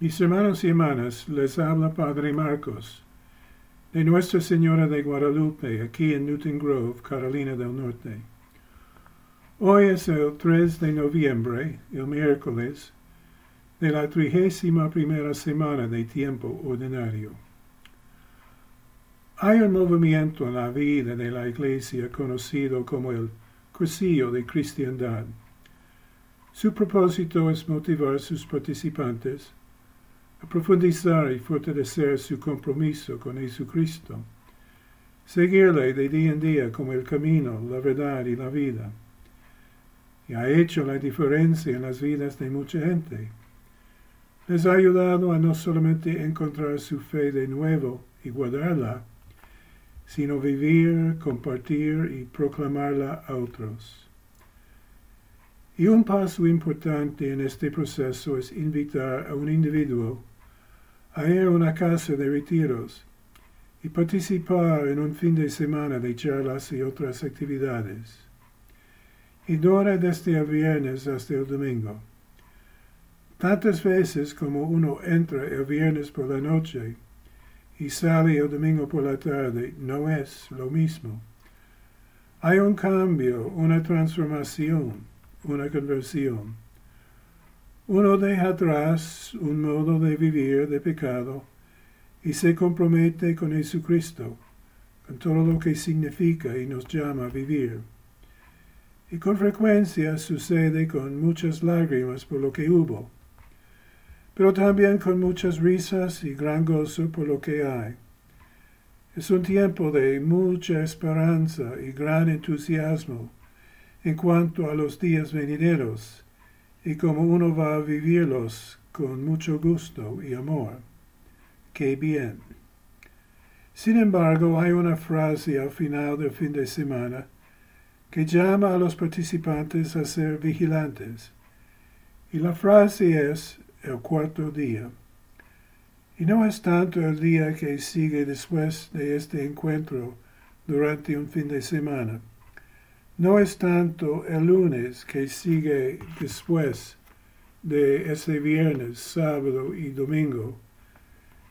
Mis hermanos y hermanas, les habla Padre Marcos, de Nuestra Señora de Guadalupe, aquí en Newton Grove, Carolina del Norte. Hoy es el 3 de noviembre, el miércoles, de la trigésima primera semana de tiempo ordinario. Hay un movimiento en la vida de la Iglesia conocido como el cursillo de cristiandad. Su propósito es motivar a sus participantes profundizar y fortalecer su compromiso con Jesucristo, seguirle de día en día como el camino, la verdad y la vida. Y ha hecho la diferencia en las vidas de mucha gente. Les ha ayudado a no solamente encontrar su fe de nuevo y guardarla, sino vivir, compartir y proclamarla a otros. Y un paso importante en este proceso es invitar a un individuo a una casa de retiros y participar en un fin de semana de charlas y otras actividades. Y dura desde el viernes hasta el domingo. Tantas veces como uno entra el viernes por la noche y sale el domingo por la tarde, no es lo mismo. Hay un cambio, una transformación, una conversión. Uno deja atrás un modo de vivir de pecado y se compromete con Jesucristo, con todo lo que significa y nos llama a vivir. Y con frecuencia sucede con muchas lágrimas por lo que hubo, pero también con muchas risas y gran gozo por lo que hay. Es un tiempo de mucha esperanza y gran entusiasmo en cuanto a los días venideros y como uno va a vivirlos con mucho gusto y amor. ¡Qué bien! Sin embargo, hay una frase al final del fin de semana que llama a los participantes a ser vigilantes. Y la frase es el cuarto día. Y no es tanto el día que sigue después de este encuentro durante un fin de semana no es tanto el lunes que sigue después de ese viernes, sábado y domingo,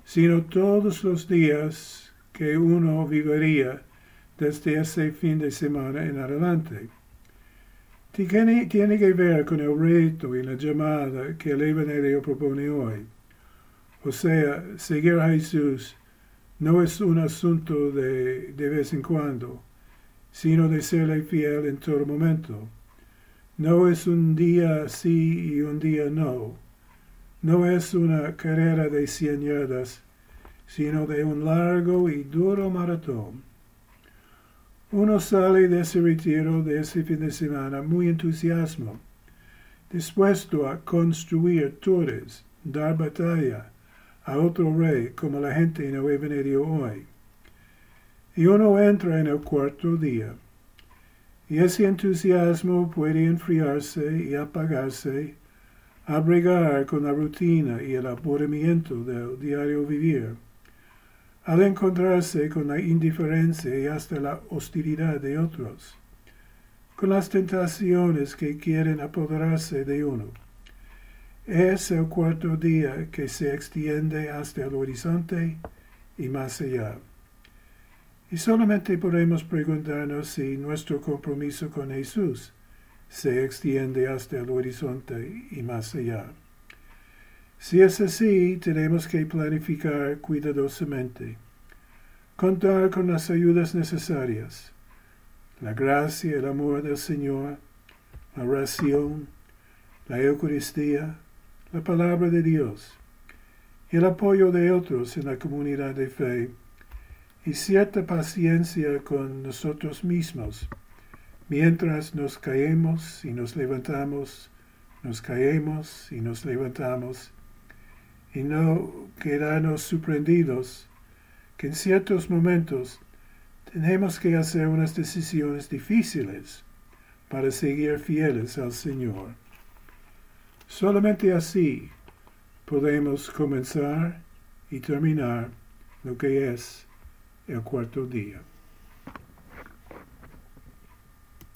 sino todos los días que uno viviría desde ese fin de semana en adelante. Tiene, tiene que ver con el reto y la llamada que el Evangelio propone hoy. O sea, seguir a Jesús no es un asunto de, de vez en cuando, sino de serle fiel en todo momento. No es un día sí y un día no. No es una carrera de cien yardas, sino de un largo y duro maratón. Uno sale de ese retiro, de ese fin de semana, muy entusiasmo, dispuesto a construir torres, dar batalla a otro rey como la gente en el Evangelio hoy y uno entra en el cuarto día. Y ese entusiasmo puede enfriarse y apagarse, abrigar con la rutina y el aburrimiento del diario vivir, al encontrarse con la indiferencia y hasta la hostilidad de otros, con las tentaciones que quieren apoderarse de uno. Es el cuarto día que se extiende hasta el horizonte y más allá. Y solamente podemos preguntarnos si nuestro compromiso con Jesús se extiende hasta el horizonte y más allá. Si es así, tenemos que planificar cuidadosamente, contar con las ayudas necesarias, la gracia y el amor del Señor, la oración, la Eucaristía, la palabra de Dios y el apoyo de otros en la comunidad de fe y cierta paciencia con nosotros mismos, mientras nos caemos y nos levantamos, nos caemos y nos levantamos, y no quedarnos sorprendidos que en ciertos momentos tenemos que hacer unas decisiones difíciles para seguir fieles al Señor. Solamente así podemos comenzar y terminar lo que es el cuarto día.